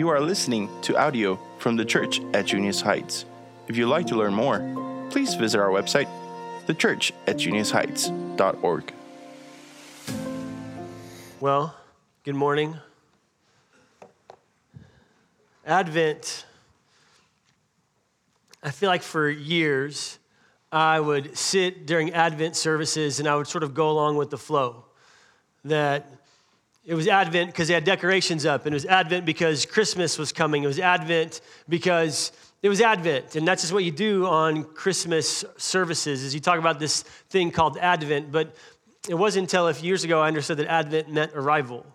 You are listening to audio from the church at Junius Heights. If you'd like to learn more, please visit our website, thechurchatjuniusheights.org. Well, good morning. Advent, I feel like for years, I would sit during Advent services and I would sort of go along with the flow. That it was Advent because they had decorations up, and it was Advent because Christmas was coming. It was Advent because it was Advent, and that's just what you do on Christmas services. Is you talk about this thing called Advent, but it wasn't until a few years ago I understood that Advent meant arrival.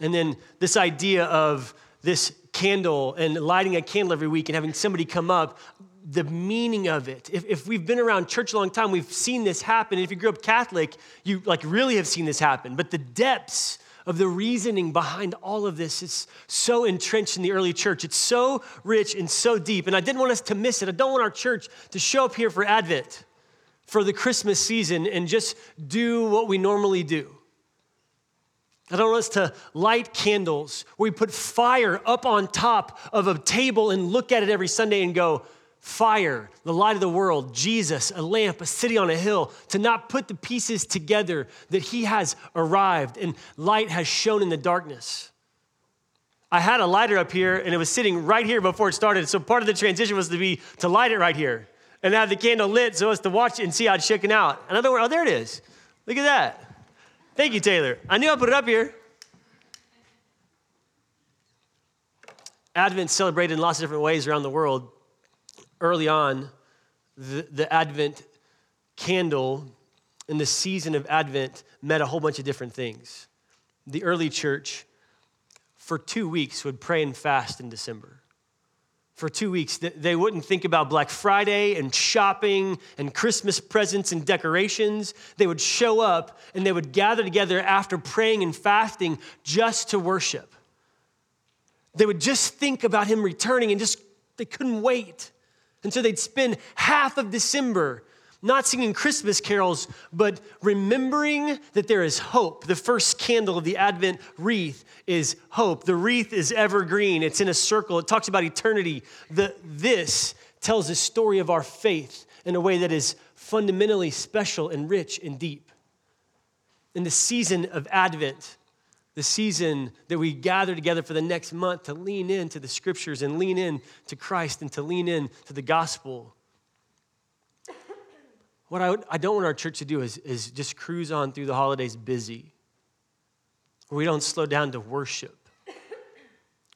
And then this idea of this candle and lighting a candle every week and having somebody come up, the meaning of it. If, if we've been around church a long time, we've seen this happen. If you grew up Catholic, you like really have seen this happen. But the depths of the reasoning behind all of this is so entrenched in the early church. It's so rich and so deep. And I didn't want us to miss it. I don't want our church to show up here for Advent, for the Christmas season, and just do what we normally do. I don't want us to light candles where we put fire up on top of a table and look at it every Sunday and go, fire, the light of the world, Jesus, a lamp, a city on a hill, to not put the pieces together that he has arrived and light has shone in the darkness. I had a lighter up here and it was sitting right here before it started. So part of the transition was to be to light it right here and have the candle lit so as to watch it and see how it's shaking out. Another one, oh, there it is. Look at that. Thank you, Taylor. I knew I put it up here. Advent celebrated in lots of different ways around the world early on, the, the Advent candle and the season of Advent meant a whole bunch of different things. The early church, for two weeks, would pray and fast in December. For two weeks, they wouldn't think about Black Friday and shopping and Christmas presents and decorations. They would show up and they would gather together after praying and fasting just to worship. They would just think about him returning and just, they couldn't wait. And so they'd spend half of December not singing Christmas carols, but remembering that there is hope. The first candle of the Advent wreath is hope. The wreath is evergreen, it's in a circle, it talks about eternity. The, this tells the story of our faith in a way that is fundamentally special and rich and deep. In the season of Advent, the season that we gather together for the next month to lean into the scriptures and lean in to Christ and to lean in to the gospel. What I, I don't want our church to do is, is just cruise on through the holidays busy. We don't slow down to worship.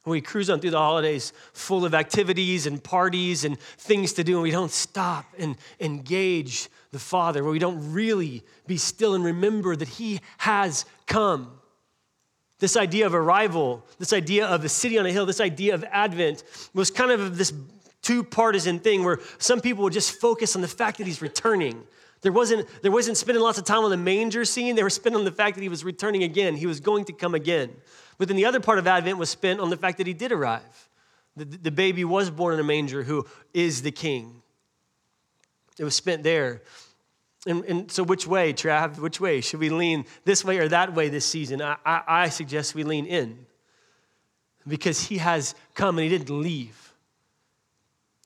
We cruise on through the holidays full of activities and parties and things to do, and we don't stop and engage the Father, where we don't really be still and remember that He has come. This idea of arrival, this idea of a city on a hill, this idea of Advent was kind of this two partisan thing where some people would just focus on the fact that he's returning. There wasn't, there wasn't spending lots of time on the manger scene, they were spending on the fact that he was returning again. He was going to come again. But then the other part of Advent was spent on the fact that he did arrive. The, the baby was born in a manger who is the king. It was spent there. And, and, so, which way, Trav? Which way? Should we lean this way or that way this season? I, I, I suggest we lean in because he has come and he didn't leave.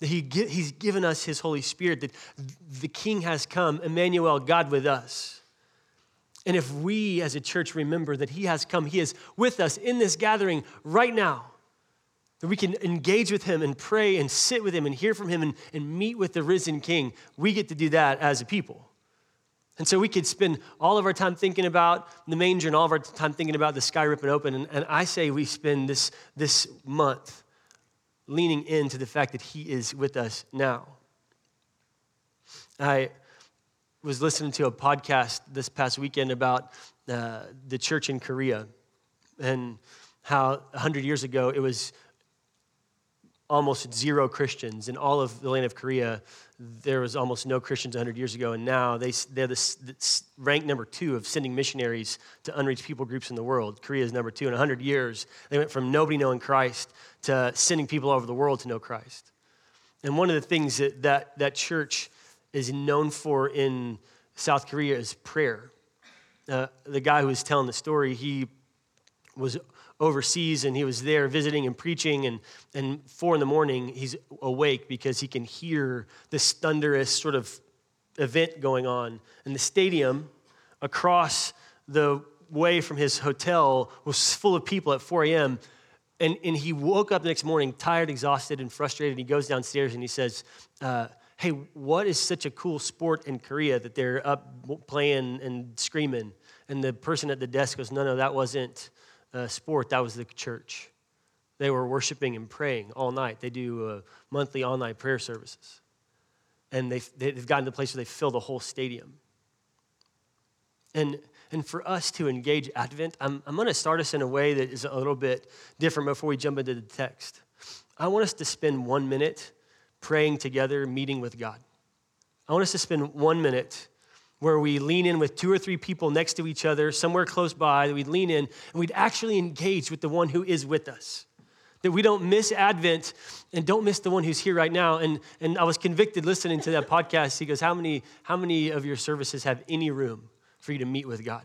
He, he's given us his Holy Spirit, that the King has come, Emmanuel, God with us. And if we as a church remember that he has come, he is with us in this gathering right now, that we can engage with him and pray and sit with him and hear from him and, and meet with the risen King, we get to do that as a people. And so we could spend all of our time thinking about the manger and all of our time thinking about the sky ripping open. And, and I say we spend this, this month leaning into the fact that He is with us now. I was listening to a podcast this past weekend about uh, the church in Korea and how 100 years ago it was almost zero Christians in all of the land of Korea. There was almost no Christians 100 years ago, and now they, they're the, the ranked number two of sending missionaries to unreached people groups in the world. Korea is number two. In 100 years, they went from nobody knowing Christ to sending people all over the world to know Christ. And one of the things that that, that church is known for in South Korea is prayer. Uh, the guy who was telling the story, he was overseas and he was there visiting and preaching and, and four in the morning he's awake because he can hear this thunderous sort of event going on. And the stadium across the way from his hotel was full of people at 4 a.m and, and he woke up the next morning tired exhausted and frustrated. He goes downstairs and he says uh, hey what is such a cool sport in korea that they're up playing and screaming? And the person at the desk goes no no that wasn't uh, sport, that was the church. They were worshiping and praying all night. They do uh, monthly online prayer services. And they've, they've gotten to the place where they fill the whole stadium. And, and for us to engage Advent, I'm, I'm going to start us in a way that is a little bit different before we jump into the text. I want us to spend one minute praying together, meeting with God. I want us to spend one minute where we lean in with two or three people next to each other, somewhere close by, that we'd lean in and we'd actually engage with the one who is with us. That we don't miss Advent and don't miss the one who's here right now. And, and I was convicted listening to that podcast. He goes, how many, how many of your services have any room for you to meet with God?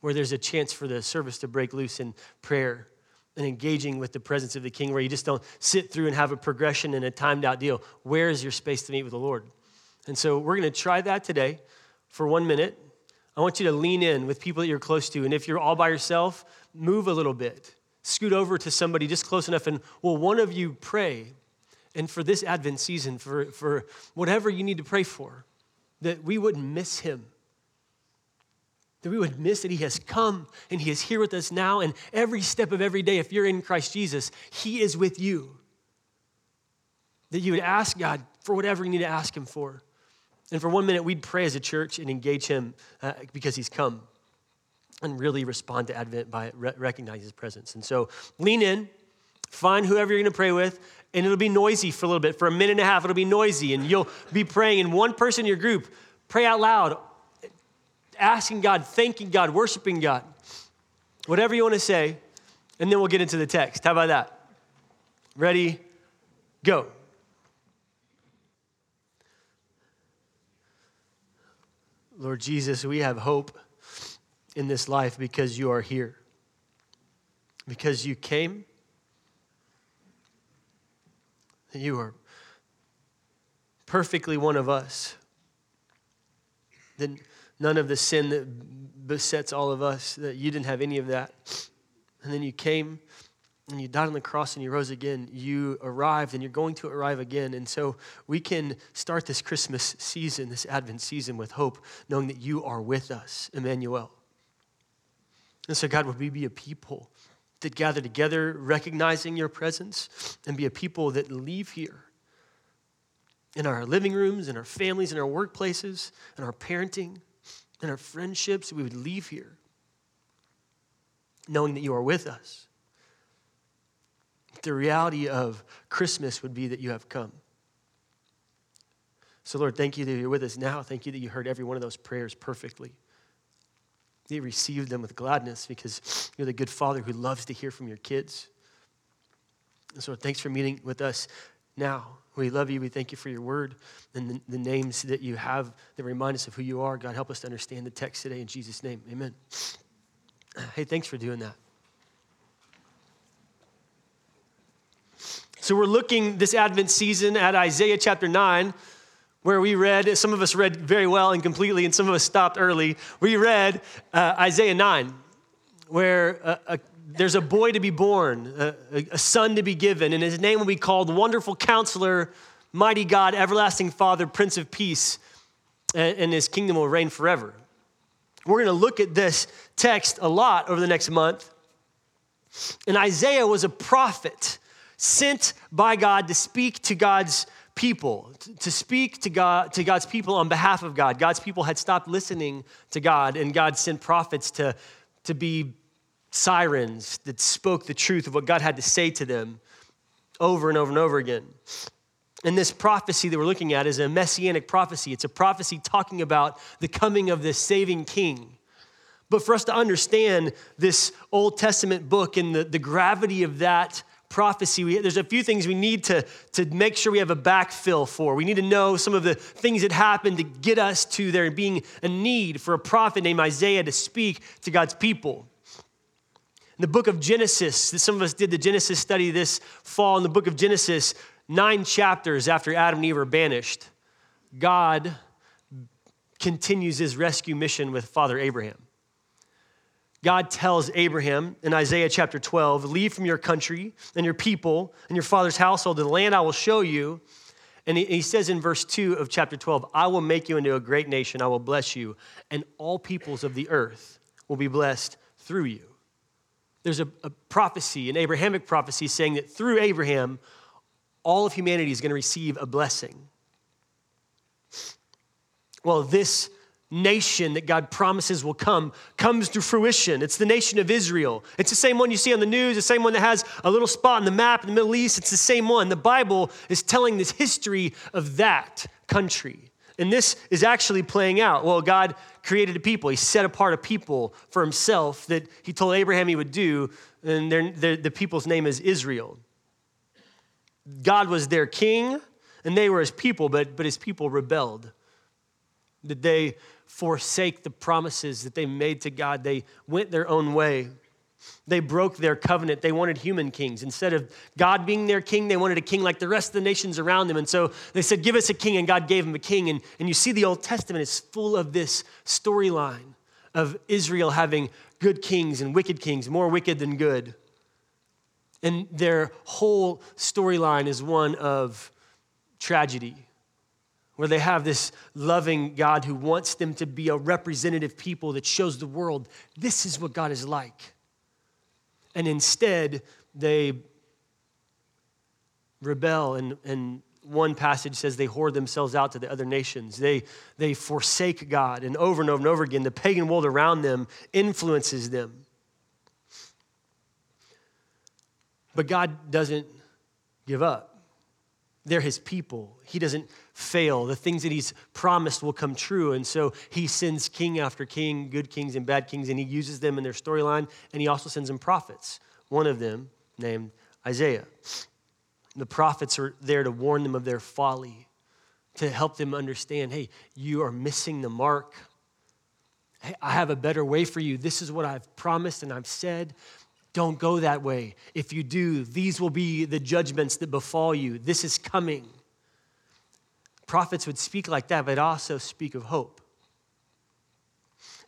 Where there's a chance for the service to break loose in prayer and engaging with the presence of the King, where you just don't sit through and have a progression and a timed out deal. Where is your space to meet with the Lord? And so we're going to try that today for one minute. I want you to lean in with people that you're close to. And if you're all by yourself, move a little bit. Scoot over to somebody just close enough, and will one of you pray? And for this Advent season, for, for whatever you need to pray for, that we wouldn't miss him. That we would miss that he has come and he is here with us now. And every step of every day, if you're in Christ Jesus, he is with you. That you would ask God for whatever you need to ask him for. And for one minute, we'd pray as a church and engage him uh, because he's come and really respond to Advent by re- recognizing his presence. And so lean in, find whoever you're going to pray with, and it'll be noisy for a little bit. For a minute and a half, it'll be noisy, and you'll be praying. And one person in your group, pray out loud, asking God, thanking God, worshiping God, whatever you want to say, and then we'll get into the text. How about that? Ready? Go. Lord Jesus, we have hope in this life because you are here, because you came, That you are perfectly one of us. Then none of the sin that besets all of us, that you didn't have any of that. And then you came and you died on the cross and you rose again, you arrived and you're going to arrive again. And so we can start this Christmas season, this Advent season with hope, knowing that you are with us, Emmanuel. And so, God, would we be a people that gather together, recognizing your presence, and be a people that leave here in our living rooms, in our families, in our workplaces, in our parenting, in our friendships, we would leave here knowing that you are with us the reality of Christmas would be that you have come. So, Lord, thank you that you're with us now. Thank you that you heard every one of those prayers perfectly. You received them with gladness because you're the good father who loves to hear from your kids. And so, thanks for meeting with us now. We love you. We thank you for your word and the, the names that you have that remind us of who you are. God, help us to understand the text today in Jesus' name. Amen. Hey, thanks for doing that. So we're looking this Advent season at Isaiah chapter 9, where we read, some of us read very well and completely, and some of us stopped early. We read uh, Isaiah 9, where uh, a, there's a boy to be born, a, a son to be given, and his name will be called Wonderful Counselor, Mighty God, Everlasting Father, Prince of Peace, and, and his kingdom will reign forever. We're going to look at this text a lot over the next month. And Isaiah was a prophet sent by God to speak to God's people, to speak to God to God's people on behalf of God. God's people had stopped listening to God, and God sent prophets to, to be sirens that spoke the truth of what God had to say to them over and over and over again. And this prophecy that we're looking at is a messianic prophecy. It's a prophecy talking about the coming of this saving king. But for us to understand this Old Testament book and the, the gravity of that prophecy, we, there's a few things we need to, to make sure we have a backfill for. We need to know some of the things that happened to get us to there being a need for a prophet named Isaiah to speak to God's people. In the book of Genesis, some of us did the Genesis study this fall. In the book of Genesis, nine chapters after Adam and Eve are banished, God continues his rescue mission with Father Abraham. God tells Abraham in Isaiah chapter 12, Leave from your country and your people and your father's household to the land I will show you. And he, says in verse 2 of chapter 12, I will make you into a great nation, I will bless you, and all peoples of the earth will be blessed through you. There's a, a prophecy, an Abrahamic prophecy, saying that through Abraham, all of humanity is going to receive a blessing. Well, this nation that God promises will come comes to fruition. It's the nation of Israel. It's the same one you see on the news, the same one that has a little spot in the map in the Middle East. It's the same one. The Bible is telling this history of that country. And this is actually playing out. Well, God created a people, He set apart a people for Himself that He told Abraham He would do, and their, their, the people's name is Israel. God was their king, and they were His people, but, but His people rebelled. That they forsake the promises that they made to God. They went their own way. They broke their covenant. They wanted human kings. Instead of God being their king, they wanted a king like the rest of the nations around them. And so they said, Give us a king, and God gave them a king. And, and you see, the Old Testament is full of this storyline of Israel having good kings and wicked kings, more wicked than good. And their whole storyline is one of tragedy where they have this loving God who wants them to be a representative people that shows the world this is what God is like. And instead, they rebel, and, and one passage says they whore themselves out to the other nations. They, they forsake God, and over and over and over again, the pagan world around them influences them. But God doesn't give up. They're his people. He doesn't fail. The things that he's promised will come true. And so he sends king after king, good kings and bad kings, and he uses them in their storyline. And he also sends them prophets, one of them named Isaiah. The prophets are there to warn them of their folly, to help them understand hey, you are missing the mark. Hey, I have a better way for you. This is what I've promised and I've said. Don't go that way. If you do, these will be the judgments that befall you. This is coming. Prophets would speak like that, but also speak of hope.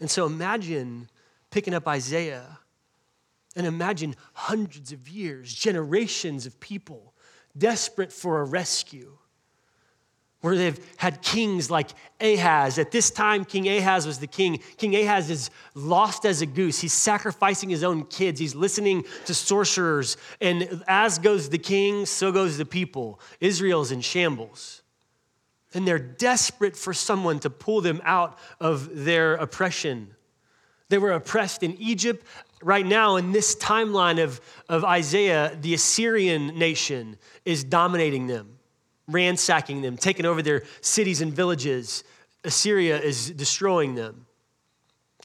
And so imagine picking up Isaiah and imagine hundreds of years, generations of people desperate for a rescue where they've had kings like Ahaz. At this time, King Ahaz was the king. King Ahaz is lost as a goose. He's sacrificing his own kids, he's listening to sorcerers. And as goes the king, so goes the people. Israel's in shambles. And they're desperate for someone to pull them out of their oppression. They were oppressed in Egypt. Right now, in this timeline of, of Isaiah, the Assyrian nation is dominating them ransacking them, taking over their cities and villages. Assyria is destroying them.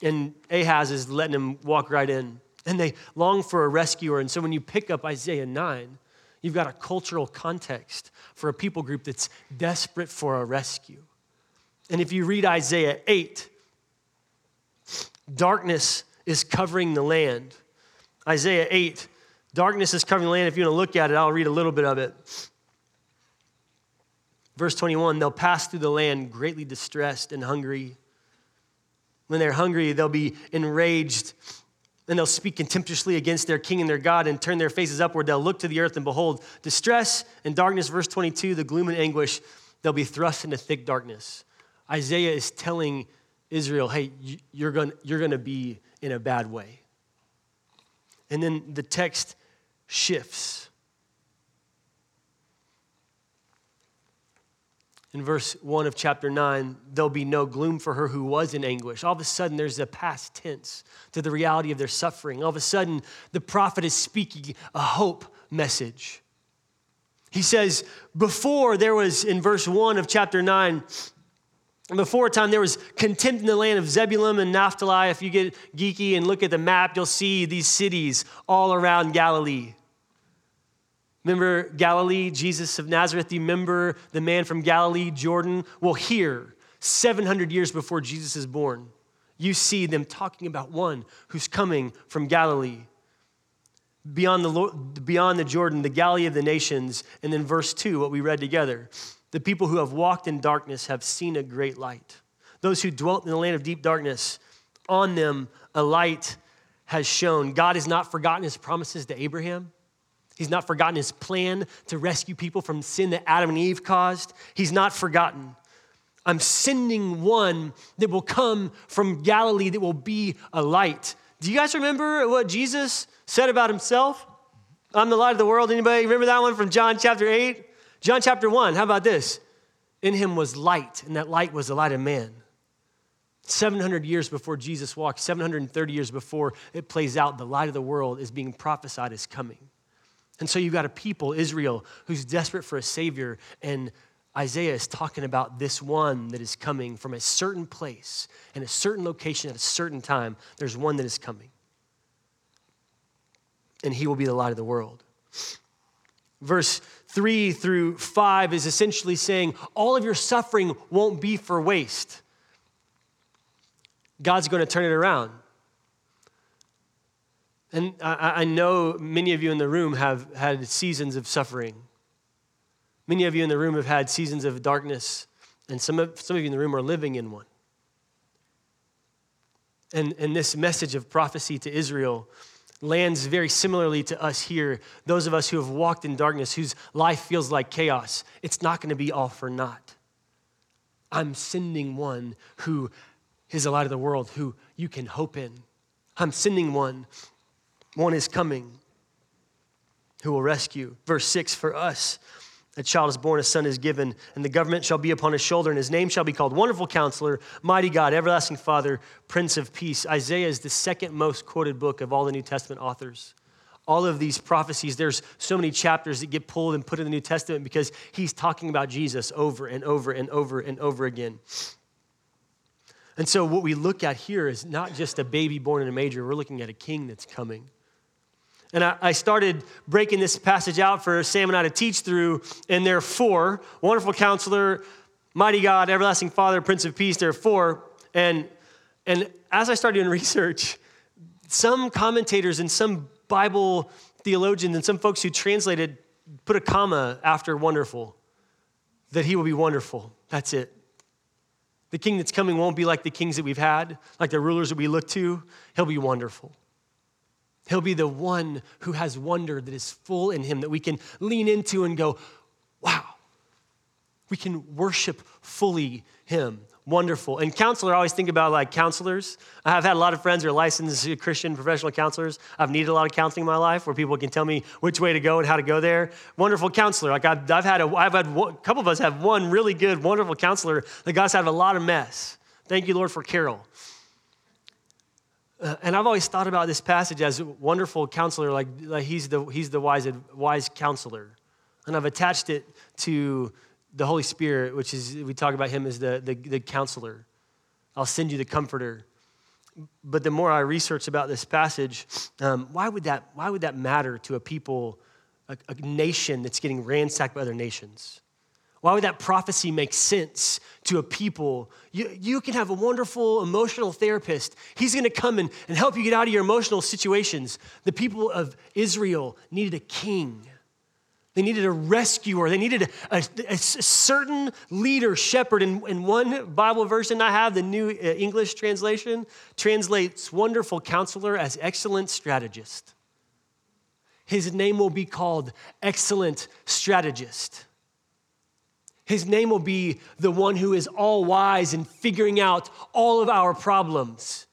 And Ahaz is letting them walk right in. And they long for a rescuer. And so when you pick up Isaiah 9, you've got a cultural context for a people group that's desperate for a rescue. And if you read Isaiah 8, darkness is covering the land. Isaiah 8, darkness is covering the land. If you want to look at it, I'll read a little bit of it. Verse 21 they'll pass through the land greatly distressed and hungry. When they're hungry, they'll be enraged and they'll speak contemptuously against their king and their God and turn their faces upward. They'll look to the earth and behold distress and darkness. Verse 22 the gloom and anguish, they'll be thrust into thick darkness. Isaiah is telling Israel, hey, you're going you're going to be in a bad way. And then the text shifts. In verse 1 of chapter 9, there'll be no gloom for her who was in anguish. All of a sudden, there's a past tense to the reality of their suffering. All of a sudden, the prophet is speaking a hope message. He says, Before there was, in verse 1 of chapter 9, before time there was contempt in the land of Zebulun and Naphtali. If you get geeky and look at the map, you'll see these cities all around Galilee. Remember Galilee, Jesus of Nazareth? You remember the man from Galilee, Jordan? Well, here, 700 years before Jesus is born, you see them talking about one who's coming from Galilee. beyond the, beyond the Jordan, the Galilee of the nations. And then verse 2, what we read together. The people who have walked in darkness have seen a great light. Those who dwelt in the land of deep darkness, on them a light has shone. God has not forgotten his promises to Abraham. He's not forgotten his plan to rescue people from sin that Adam and Eve caused. He's not forgotten. I'm sending one that will come from Galilee that will be a light. Do you guys remember what Jesus said about himself? I'm the light of the world. Anybody remember that one from John chapter 8? John chapter 1, how about this? In him was light, and that light was the light of man. 700 years before Jesus walked, 730 years before it plays out, the light of the world is being prophesied as coming. And so you've got a people, Israel, who's desperate for a Savior, and Isaiah is talking about this one that is coming from a certain place and a certain location at a certain time. There's one that is coming. And he will be the light of the world. Verse 3 through 5 is essentially saying all of your suffering won't be for waste. God's going to turn it around. And I, I, know many of you in the room have had seasons of suffering. Many of you in the room have had seasons of darkness, and some of, some of you in the room are living in one. And, and this message of prophecy to Israel lands very similarly to us here, those of us who have walked in darkness, whose life feels like chaos. It's not going to be all for naught. I'm sending one who is the light of the world, who you can hope in. I'm sending one. One is coming who will rescue. Verse 6 for us. A child is born, a son is given, and the government shall be upon his shoulder, and his name shall be called Wonderful Counselor, Mighty God, Everlasting Father, Prince of Peace. Isaiah is the second most quoted book of all the New Testament authors. All of these prophecies, there's so many chapters that get pulled and put in the New Testament because he's talking about Jesus over and over and over and over again. And so, what we look at here is not just a baby born in a manger, we're looking at a king that's coming. And I, started breaking this passage out for Sam and I to teach through, and there are four wonderful counselor, mighty God, everlasting Father, Prince of Peace. There are four. And, and as I started doing research, some commentators and some Bible theologians and some folks who translated put a comma after wonderful, that he will be wonderful. That's it. The king that's coming won't be like the kings that we've had, like the rulers that we look to. He'll be wonderful. He'll be the one who has wonder that is full in him that we can lean into and go, wow. We can worship fully him. Wonderful. And counselor, I always think about like counselors. I've had a lot of friends who are licensed Christian professional counselors. I've needed a lot of counseling in my life where people can tell me which way to go and how to go there. Wonderful counselor. Like I've, I've had a, I've had one, a couple of us have one really good, wonderful counselor that got us out of a lot of mess. Thank you, Lord, for Carol. Uh, and I've always thought about this passage as a wonderful counselor, like, like he's the, he's the wise, wise counselor. And I've attached it to the Holy Spirit, which is, we talk about him as the, the, the counselor. I'll send you the comforter. But the more I research about this passage, um, why, would that, why would that matter to a people, a, a nation that's getting ransacked by other nations? Why would that prophecy make sense to a people? You, you can have a wonderful emotional therapist. He's going to come and, and help you get out of your emotional situations. The people of Israel needed a king. They needed a rescuer. They needed a, a, a certain leader, shepherd. And, in one Bible version I have, the New uh, English translation, translates wonderful counselor as excellent strategist. His name will be called excellent strategist. His name will be the one who is all wise in figuring out all of our problems.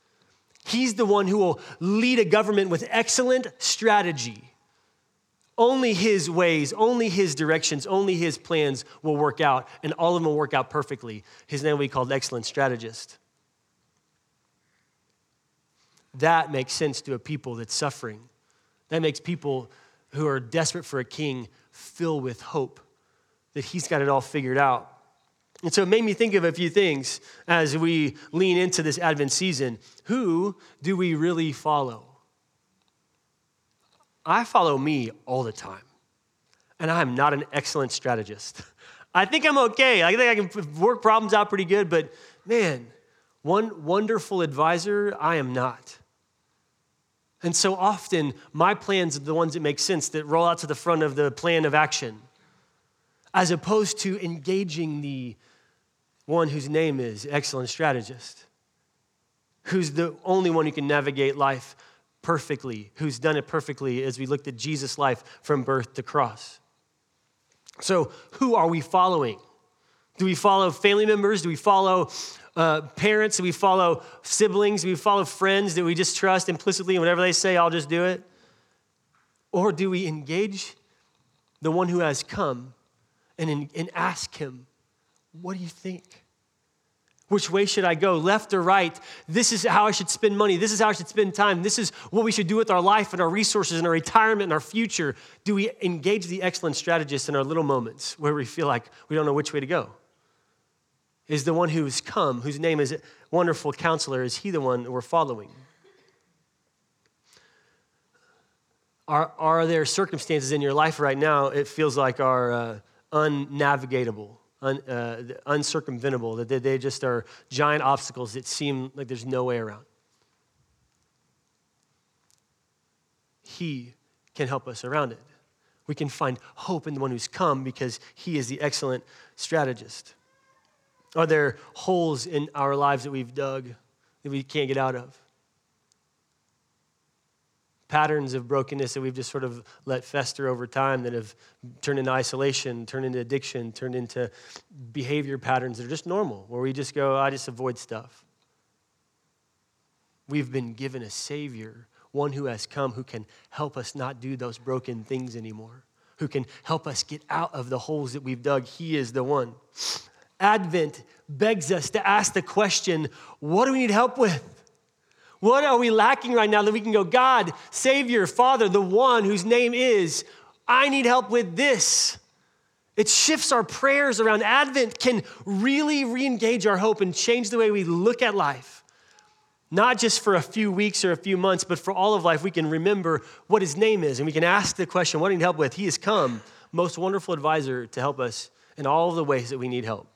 He's the one who will lead a government with excellent strategy. Only his ways, only his directions, only his plans will work out, and all of them will work out perfectly. His name will be called excellent strategist. That makes sense to a people that's suffering. That makes people who are desperate for a king fill with hope that he's got it all figured out. And so it made me think of a few things as we lean into this Advent season. Who do we really follow? I follow me all the time, and I'm not an excellent strategist. I think I'm okay. I think I can work problems out pretty good, but man, one wonderful advisor, I am not. And so often, my plans are the ones that make sense, that roll out to the front of the plan of action, as opposed to engaging the one whose name is excellent strategist, who's the only one who can navigate life perfectly, who's done it perfectly as we looked at Jesus' life from birth to cross. So, who are we following? Do we follow family members? Do we follow uh, parents? Do we follow siblings? Do we follow friends that we just trust implicitly and whatever they say, I'll just do it? Or do we engage the one who has come and, and ask him, What do you think? Which way should I go, left or right? This is how I should spend money. This is how I should spend time. This is what we should do with our life and our resources and our retirement and our future. Do we engage the excellent strategist in our little moments where we feel like we don't know which way to go? Is the one who's come, whose name is Wonderful Counselor, is he the one we're following? Are, are there circumstances in your life right now it feels like are uh, unnavigatable? un, uh, uncircumventable, that they, they just are giant obstacles that seem like there's no way around. He can help us around it. We can find hope in the one who's come because he is the excellent strategist. Are there holes in our lives that we've dug that we can't get out of? Patterns of brokenness that we've just sort of let fester over time that have turned into isolation, turned into addiction, turned into behavior patterns that are just normal, where we just go, I just avoid stuff. We've been given a Savior, one who has come who can help us not do those broken things anymore, who can help us get out of the holes that we've dug. He is the one. Advent begs us to ask the question what do we need help with? What are we lacking right now that we can go, God, Savior, Father, the one whose name is, I need help with this? It shifts our prayers around. Advent can really re engage our hope and change the way we look at life. Not just for a few weeks or a few months, but for all of life, we can remember what his name is and we can ask the question, What do you need help with? He has come, most wonderful advisor to help us in all of the ways that we need help.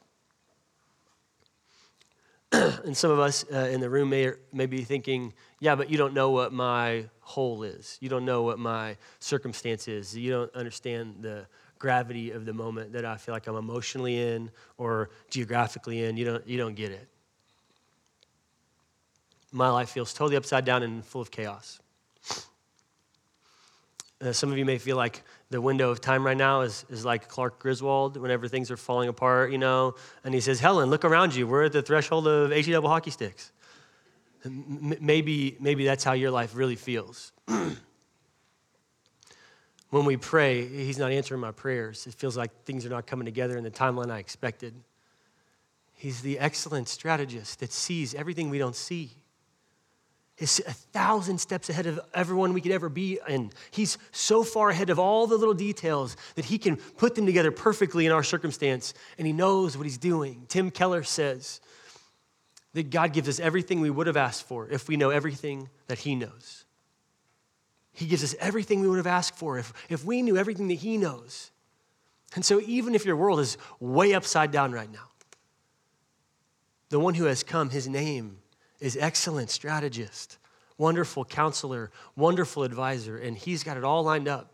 and some of us uh, in the room may, may be thinking, yeah, but you don't know what my hole is. You don't know what my circumstance is. You don't understand the gravity of the moment that I feel like I'm emotionally in or geographically in. You don't, you don't get it. My life feels totally upside down and full of chaos. Uh, some of you may feel like the window of time right now is, is like Clark Griswold whenever things are falling apart, you know, and he says, Ellen, look around you. We're at the threshold of HE double hockey sticks. M- maybe, maybe that's how your life really feels. when we pray, he's not answering my prayers. It feels like things are not coming together in the timeline I expected. He's the excellent strategist that sees everything we don't see is a thousand steps ahead of everyone we could ever be and he's so far ahead of all the little details that he can put them together perfectly in our circumstance and he knows what he's doing. Tim keller says that god gives us everything we would have asked for if we know everything that he knows. He gives us everything we would have asked for if, if we knew everything that he knows. And so even if your world is way upside down right now the one who has come his name is excellent strategist, wonderful counselor, wonderful advisor, and he's got it all lined up.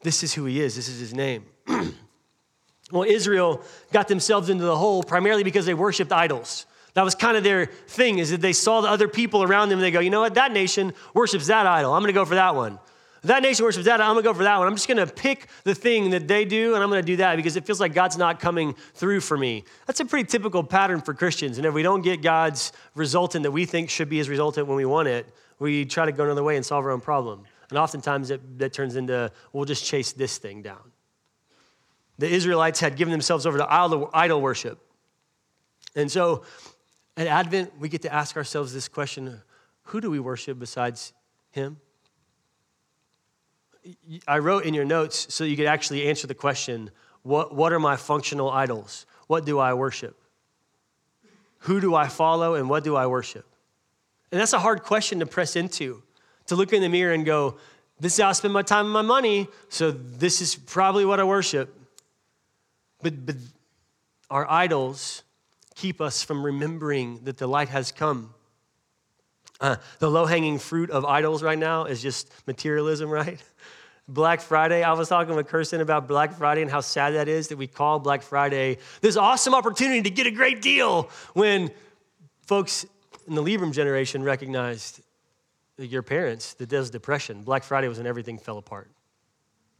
This is who he is, this is his name. well, Israel got themselves into the hole primarily because they worshiped idols. That was kind of their thing, is that they saw the other people around them and they go, you know what, that nation worships that idol. I'm gonna go for that one that nation worships that, I'm gonna go for that one. I'm just gonna pick the thing that they do and I'm gonna do that because it feels like God's not coming through for me. That's a pretty typical pattern for Christians. And if we don't get God's resultant that we think should be his resultant when we want it, we try to go another way and solve our own problem. And oftentimes it, that turns into, we'll just chase this thing down. The Israelites had given themselves over to idol worship. And so at Advent, we get to ask ourselves this question who do we worship besides him? I wrote in your notes so you could actually answer the question what, what are my functional idols? What do I worship? Who do I follow and what do I worship? And that's a hard question to press into, to look in the mirror and go, this is how I spend my time and my money, so this is probably what I worship. But, but our idols keep us from remembering that the light has come Uh, the low hanging fruit of idols right now is just materialism, right? Black Friday, I was talking with Kirsten about Black Friday and how sad that is that we call Black Friday this awesome opportunity to get a great deal when folks in the Libram generation recognized your parents that does depression. Black Friday was when everything fell apart.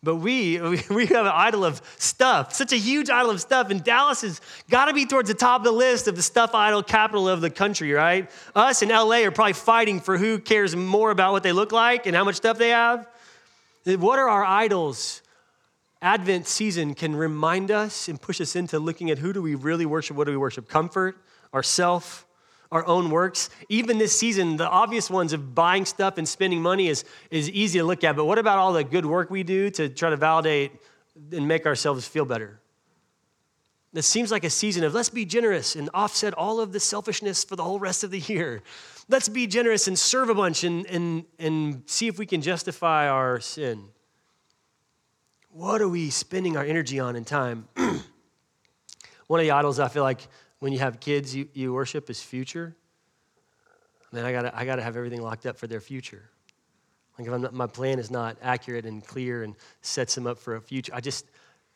But we, we have an idol of stuff, such a huge idol of stuff. And Dallas has got to be towards the top of the list of the stuff idol capital of the country, right? Us in LA are probably fighting for who cares more about what they look like and how much stuff they have. What are our idols? Advent season can remind us and push us into looking at who do we really worship? What do we worship? Comfort, ourself, our own works. Even this season, the obvious ones of buying stuff and spending money is, is easy to look at, but what about all the good work we do to try to validate and make ourselves feel better? It seems like a season of let's be generous and offset all of the selfishness for the whole rest of the year. Let's be generous and serve a bunch and, and, and see if we can justify our sin. What are we spending our energy on in time? One of the idols I feel like when you have kids you, you worship is future. Man, I gotta, I gotta have everything locked up for their future. Like if not, my plan is not accurate and clear and sets them up for a future, I just,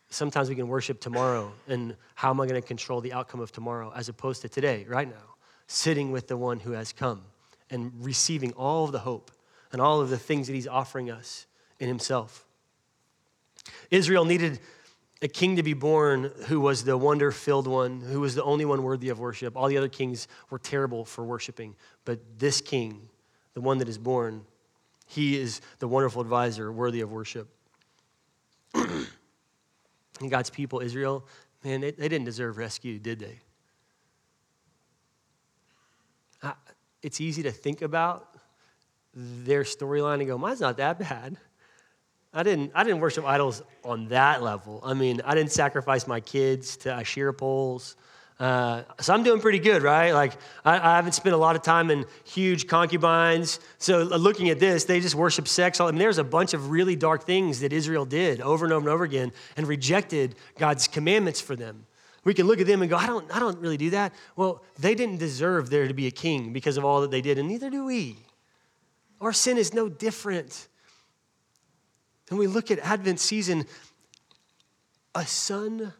sometimes we can worship tomorrow and how am I gonna control the outcome of tomorrow as opposed to today, right now sitting with the one who has come and receiving all of the hope and all of the things that he's offering us in himself. Israel needed a king to be born who was the wonder filled one, who was the only one worthy of worship. All the other kings were terrible for worshiping, but this king, the one that is born, he is the wonderful advisor worthy of worship. and God's people, Israel, man, they, they didn't deserve rescue, did they? It's easy to think about their storyline and go, mine's not that bad. I didn't, I didn't worship idols on that level. I mean, I didn't sacrifice my kids to Asherah poles. Uh, so I'm doing pretty good, right? Like, I, I, haven't spent a lot of time in huge concubines. So, uh, looking at this, they just worship sex. I mean, there's a bunch of really dark things that Israel did over and over and over again and rejected God's commandments for them. We can look at them and go, I don't, I don't really do that. Well, they didn't deserve there to be a king because of all that they did, and neither do we. Our sin is no different. And we look at Advent season, a son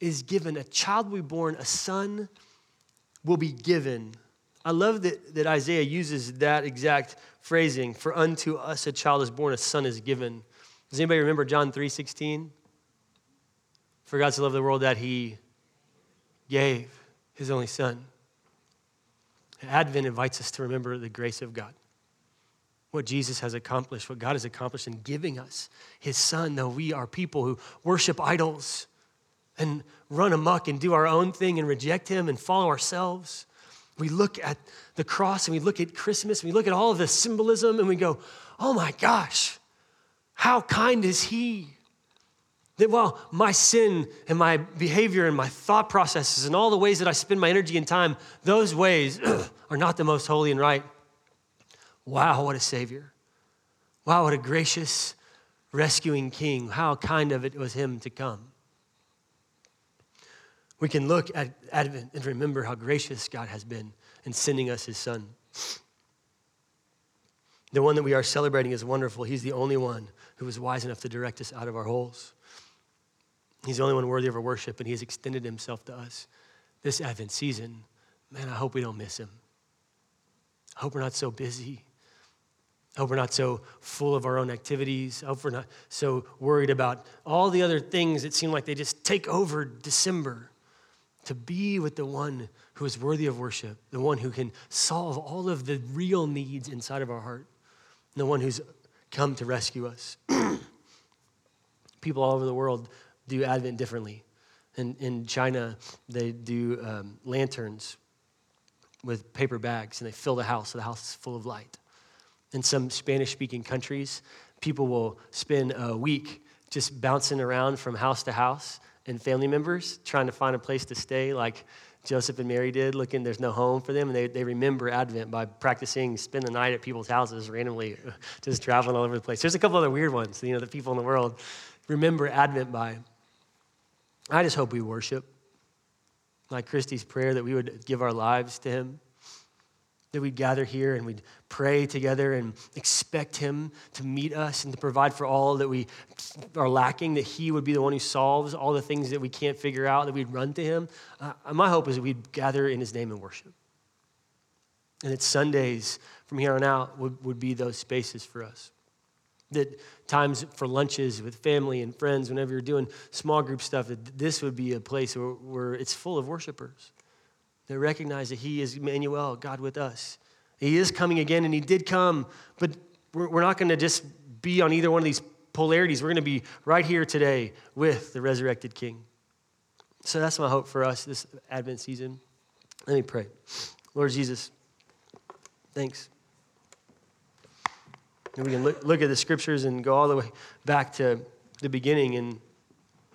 is given, a child will be born, a son will be given. I love that, that Isaiah uses that exact phrasing. For unto us a child is born, a son is given. Does anybody remember John 3 16? For God so loved the world that he gave his only son. Advent invites us to remember the grace of God. What Jesus has accomplished, what God has accomplished in giving us his son, though we are people who worship idols and run amok and do our own thing and reject him and follow ourselves. We look at the cross and we look at Christmas and we look at all of the symbolism and we go, oh my gosh, how kind is he? That while my sin and my behavior and my thought processes and all the ways that I spend my energy and time, those ways are not the most holy and right. Wow, what a Savior. Wow, what a gracious, rescuing King. How kind of it was Him to come. We can look at Advent and remember how gracious God has been in sending us His Son. The one that we are celebrating is wonderful. He's the only one who was wise enough to direct us out of our holes. He's the only one worthy of our worship, and He has extended Himself to us this Advent season. Man, I hope we don't miss Him. I hope we're not so busy. I hope we're not so full of our own activities. I hope we're not so worried about all the other things that seem like they just take over December. To be with the one who is worthy of worship, the one who can solve all of the real needs inside of our heart, the one who's come to rescue us. People all over the world do Advent differently. In, in China, they do um, lanterns with paper bags and they fill the house so the house is full of light. In some Spanish speaking countries, people will spend a week just bouncing around from house to house and family members trying to find a place to stay, like Joseph and Mary did, looking, there's no home for them. And they, they remember Advent by practicing, spend the night at people's houses randomly, just traveling all over the place. There's a couple other weird ones, you know, that people in the world remember Advent by. I just hope we worship. Like Christy's prayer that we would give our lives to Him. that we'd gather here and we'd pray together and expect Him to meet us and to provide for all that we are lacking, that He would be the one who solves all the things that we can't figure out, that we'd run to Him. Uh, my hope is that we'd gather in His name and worship. And that Sundays from here on out would, would be those spaces for us. That times for lunches with family and friends, whenever you're doing small group stuff, that this would be a place where, where it's full of worshipers that recognize that He is Emmanuel, God with us. He is coming again, and He did come, but we're, we're not going to just be on either one of these polarities. We're going to be right here today with the resurrected King. So that's my hope for us this Advent season. Let me pray. Lord Jesus, thanks. And we can look, look at the scriptures and go all the way back to the beginning in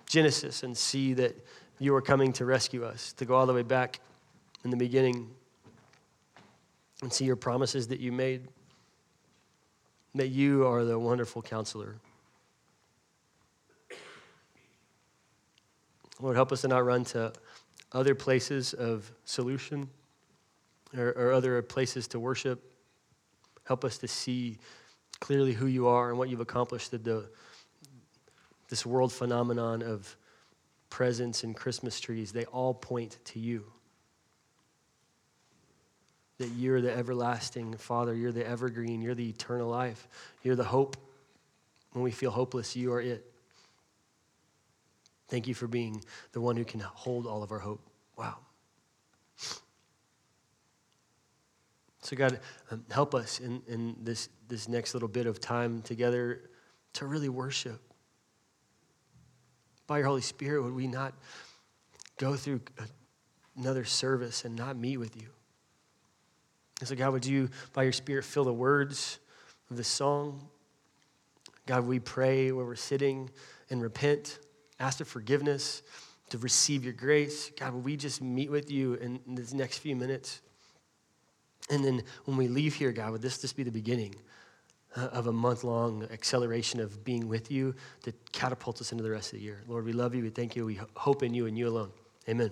Genesis and see that you are coming to rescue us, to go all the way back in the beginning and see your promises that you made, that you are the wonderful counselor. Lord, help us to not run to other places of solution or, or other places to worship. Help us to see clearly who you are and what you've accomplished, that the, this world phenomenon of presents and Christmas trees, they all point to you that you're the everlasting Father, you're the evergreen, you're the eternal life, you're the hope. When we feel hopeless, you are it. Thank you for being the one who can hold all of our hope. Wow. So, God, um, help us in, in this, this next little bit of time together to really worship. By your Holy Spirit, would we not go through another service and not meet with you? And so, God, would you, by your Spirit, fill the words of this song? God, we pray where we're sitting and repent, ask for forgiveness, to receive your grace. God, would we just meet with you in, in these next few minutes? And then when we leave here, God, would this just be the beginning uh, of a month long acceleration of being with you that catapults us into the rest of the year? Lord, we love you. We thank you. We hope in you and you alone. Amen.